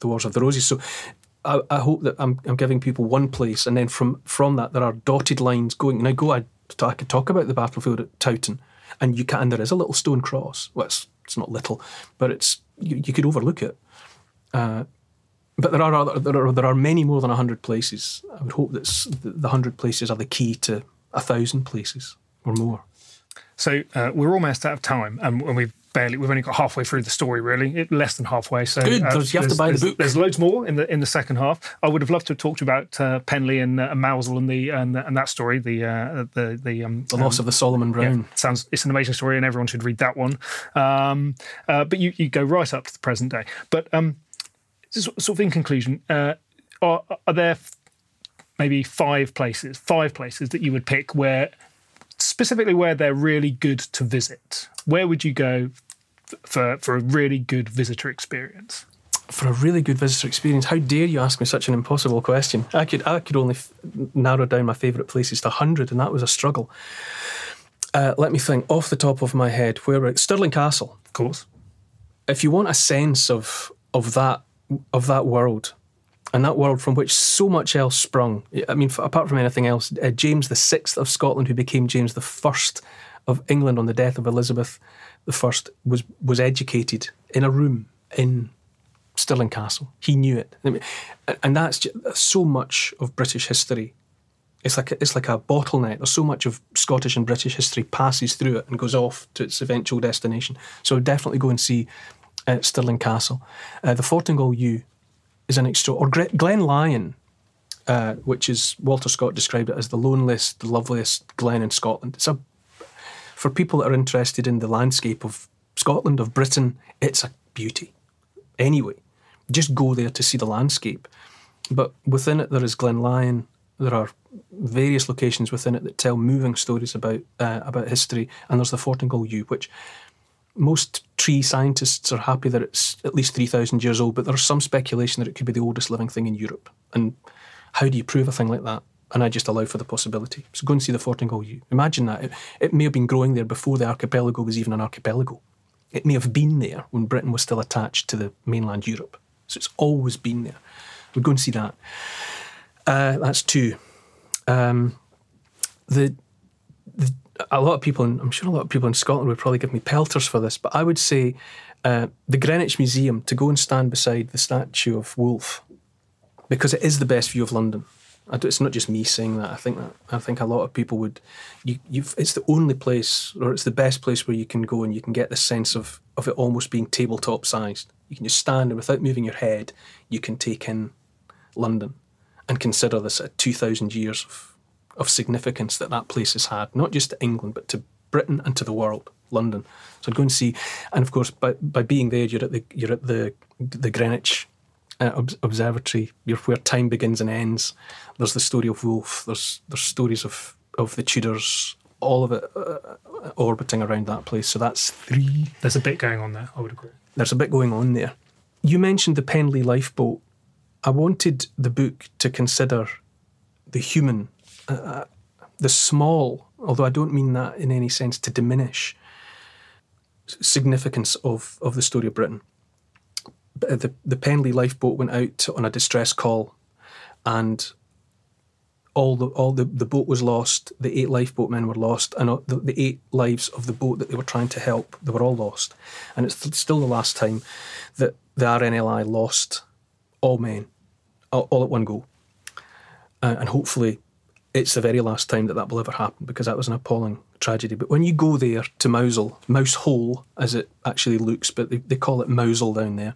the Wars of the Roses. So I, I, hope that I'm, I'm giving people one place, and then from from that there are dotted lines going. I go, I, I could talk about the battlefield at Towton, and you can. And there is a little stone cross. Well, it's, it's not little, but it's you, you could overlook it. Uh, but there are other, there are there are many more than hundred places. I would hope that the hundred places are the key to a thousand places or more. So uh, we're almost out of time, and when we've barely we've only got halfway through the story really. It, less than halfway so good uh, you have to buy the book. there's loads more in the in the second half. I would have loved to have talked about uh, Penlee and, uh, Mousel and the and, and that story the uh, the the um, the loss um, of the Solomon Browne. yeah, sounds it's an amazing story and everyone should read that one. Um, uh, but you you go right up to the present day. But um sort of in conclusion uh, are, are there maybe five places five places that you would pick where specifically where they're really good to visit, where would you go for, for a really good visitor experience? For a really good visitor experience, how dare you ask me such an impossible question? I could I could only f- narrow down my favourite places to hundred, and that was a struggle. Uh, let me think. Off the top of my head, where Stirling Castle, of course. If you want a sense of of that of that world, and that world from which so much else sprung. I mean, apart from anything else, uh, James the Sixth of Scotland, who became James the First of England on the death of Elizabeth First, was was educated in a room in Stirling Castle. He knew it, and that's just, so much of British history. It's like a, it's like a bottleneck. There's so much of Scottish and British history passes through it and goes off to its eventual destination. So definitely go and see uh, Stirling Castle. Uh, the Fortingall Yew is an extra. Or Glen Lyon, uh, which is Walter Scott described it as the loneliest, the loveliest glen in Scotland. It's a for people that are interested in the landscape of Scotland, of Britain, it's a beauty. Anyway, just go there to see the landscape. But within it, there is Glen Lyon. There are various locations within it that tell moving stories about uh, about history, and there's the Fortingall Yew, which most tree scientists are happy that it's at least 3,000 years old, but there's some speculation that it could be the oldest living thing in Europe. And how do you prove a thing like that? And I just allow for the possibility. So go and see the Fortingall Yew. Imagine that. It, it may have been growing there before the archipelago was even an archipelago. It may have been there when Britain was still attached to the mainland Europe. So it's always been there. We go and see that. Uh, that's two. Um, the, the a lot of people, I'm sure a lot of people in Scotland would probably give me pelters for this, but I would say uh, the Greenwich Museum to go and stand beside the statue of Wolfe because it is the best view of London. It's not just me saying that. I think that I think a lot of people would. You, it's the only place, or it's the best place where you can go and you can get the sense of of it almost being tabletop sized. You can just stand and without moving your head, you can take in London and consider this at two thousand years of of significance that that place has had, not just to England, but to Britain and to the world, London. So I'd go and see, and of course, by, by being there, you're at the you're at the the Greenwich uh, Observatory. You're where time begins and ends. There's the story of Wolfe. There's there's stories of of the Tudors. All of it uh, uh, orbiting around that place. So that's three. There's a bit going on there. I would agree. There's a bit going on there. You mentioned the Penlee lifeboat. I wanted the book to consider the human uh, the small, although I don't mean that in any sense to diminish significance of, of the story of Britain. But the, the Penlee lifeboat went out on a distress call and all the all the, the boat was lost, the eight lifeboatmen were lost, and the, the eight lives of the boat that they were trying to help, they were all lost. And it's still the last time that the RNLI lost all men, all, all at one go. Uh, and hopefully it's the very last time that that will ever happen because that was an appalling tragedy. But when you go there to Mousel, Mouse Hole as it actually looks, but they, they call it Mousel down there,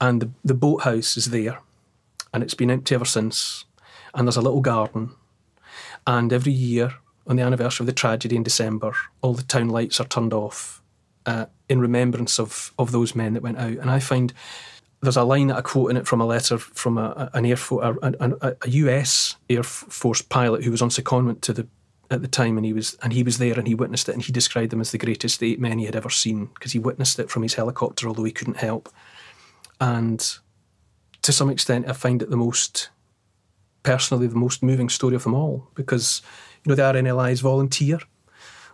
and the, the boathouse is there, and it's been empty ever since. And there's a little garden, and every year on the anniversary of the tragedy in December, all the town lights are turned off uh, in remembrance of, of those men that went out. And I find there's a line that I quote in it from a letter from a, an Air Force, a, a, a, US Air Force pilot who was on secondment to the at the time, and he was and he was there and he witnessed it, and he described them as the greatest eight men he had ever seen because he witnessed it from his helicopter, although he couldn't help. And to some extent, I find it the most personally the most moving story of them all because you know the RNLI's volunteer.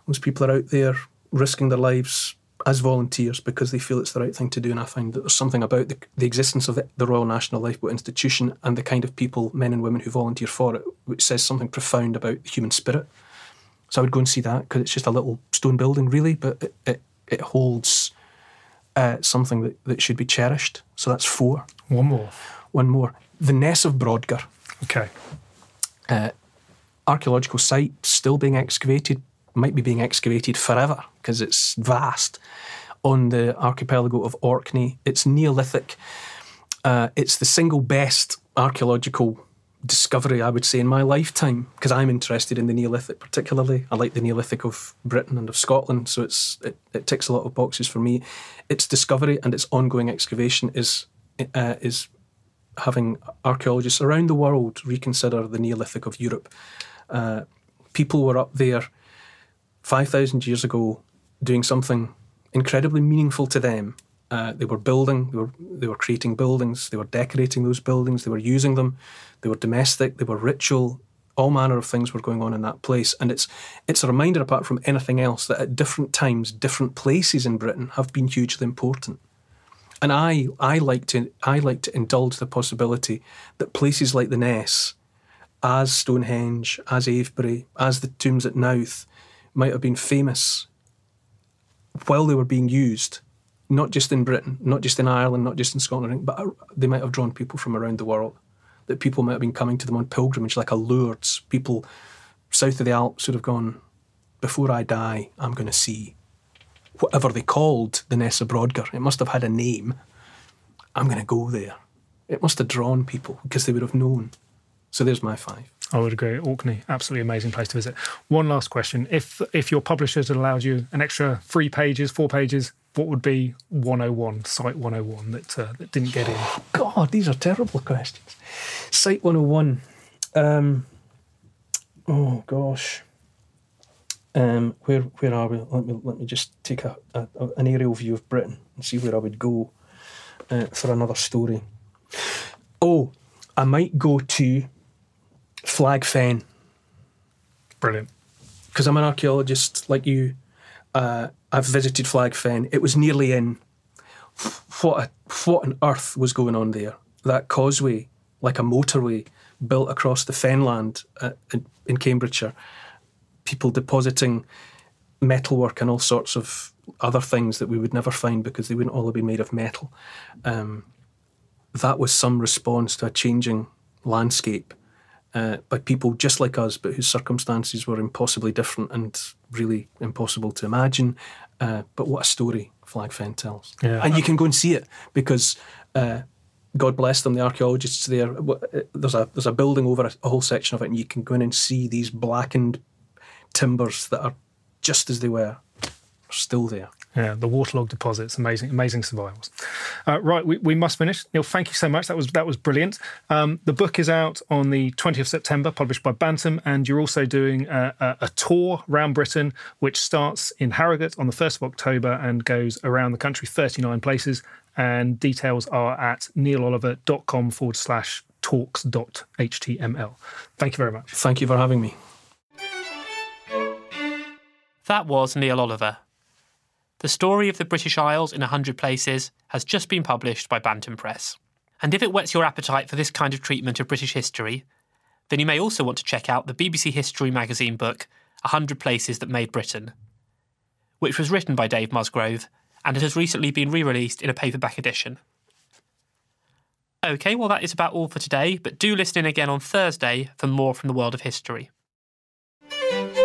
Those people are out there risking their lives as volunteers because they feel it's the right thing to do. And I find that there's something about the, the existence of the, the, Royal National Lifeboat Institution and the kind of people, men and women who volunteer for it, which says something profound about the human spirit. So I would go and see that because it's just a little stone building, really, but it, it, it holds uh, something that, that should be cherished. So that's four. One more. One more. The Ness of Brodgar. Okay. Uh, archaeological site still being excavated, might be being excavated forever because it's vast on the archipelago of Orkney. It's Neolithic. Uh, it's the single best archaeological discovery, I would say, in my lifetime because I'm interested in the Neolithic particularly. I like the Neolithic of Britain and of Scotland, so it's it, it ticks a lot of boxes for me. Its discovery and its ongoing excavation is uh, is having archaeologists around the world reconsider the Neolithic of Europe. Uh, people were up there 5,000 years ago doing something incredibly meaningful to them. Uh, they were building, they were, they were creating buildings, they were decorating those buildings, they were using them, they were domestic, they were ritual, all manner of things were going on in that place. And it's, it's a reminder, apart from anything else, that at different times, different places in Britain have been hugely important. And I, I like to, I like to indulge the possibility that places like the Ness, as Stonehenge, as Avebury, as the tombs at Knowth, might have been famous while they were being used, not just in Britain, not just in Ireland, not just in Scotland, but they might have drawn people from around the world. That people might have been coming to them on pilgrimage, like a Lourdes. People south of the Alps would have gone, before I die, I'm going to see whatever they called the Ness of Brodgar. It must have had a name. I'm going to go there. It must have drawn people because they would have known. So there's my five. Oh, I would agree. Orkney, absolutely amazing place to visit. One last question: If if your publishers had allowed you an extra three pages, four pages, what would be 101, Site 101 that uh, that didn't get in? God, these are terrible questions. Site 101. Um, oh gosh. Um, where where are we? Let me let me just take a, a, an aerial view of Britain and see where I would go uh, for another story. Oh, I might go to Flag Fen. Brilliant. Because I'm an archaeologist like you. Uh, I've visited Flag Fen. It was nearly in. What, what on earth was going on there? That causeway, like a motorway, built across the fenland uh, in, in Cambridgeshire. People depositing metalwork and all sorts of other things that we would never find because they wouldn't all have been made of metal. Um, that was some response to a changing landscape uh, by people just like us, but whose circumstances were impossibly different and really impossible to imagine. Uh, but what a story Flag Fen tells. Yeah. And you can go and see it because. Uh, God bless them, the archaeologists there. Uh, there's a there's a building over a, a whole section of it, and you can go in and see these blackened timbers that are just as they were, still there. Yeah, the waterlogged deposits, amazing, amazing survivals. Uh, right, we, we must finish. Neil, thank you so much. That was that was brilliant. Um, the book is out on the 20th of September, published by Bantam, and you're also doing a, a, a tour around Britain, which starts in Harrogate on the 1st of October and goes around the country, 39 places. And details are at neiloliver.com forward slash talks.html. Thank you very much. Thank you for having me. That was Neil Oliver. The story of the British Isles in a hundred places has just been published by Bantam Press. And if it whets your appetite for this kind of treatment of British history, then you may also want to check out the BBC History magazine book, A Hundred Places That Made Britain, which was written by Dave Musgrove and it has recently been re released in a paperback edition. OK, well, that is about all for today, but do listen in again on Thursday for more from the world of history.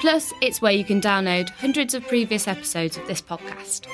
Plus, it's where you can download hundreds of previous episodes of this podcast.